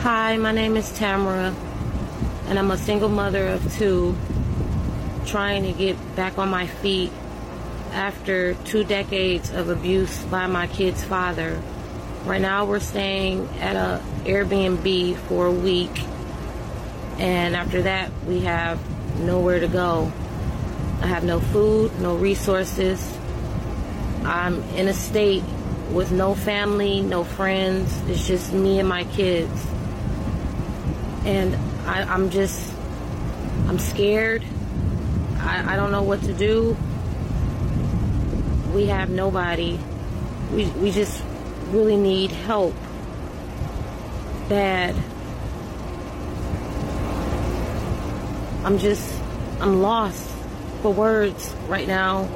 Hi, my name is Tamara, and I'm a single mother of two trying to get back on my feet after two decades of abuse by my kid's father. Right now, we're staying at a Airbnb for a week, and after that, we have nowhere to go. I have no food, no resources. I'm in a state with no family, no friends. It's just me and my kids. And I, I'm just, I'm scared. I, I don't know what to do. We have nobody. We, we just really need help. Bad. I'm just, I'm lost for words right now.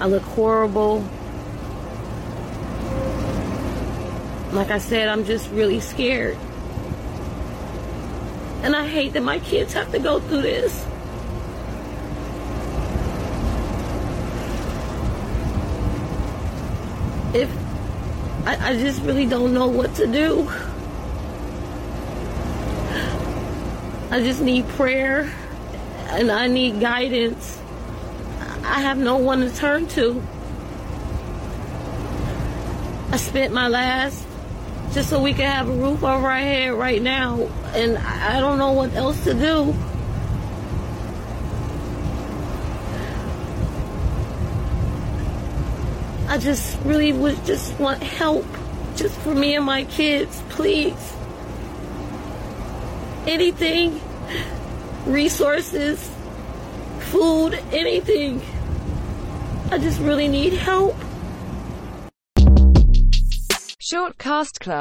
I look horrible. Like I said, I'm just really scared. And I hate that my kids have to go through this. If I, I just really don't know what to do. I just need prayer and I need guidance. I have no one to turn to. I spent my last just so we can have a roof over our head right now, and I don't know what else to do. I just really would just want help just for me and my kids, please. Anything, resources, food, anything. I just really need help. Shortcast Club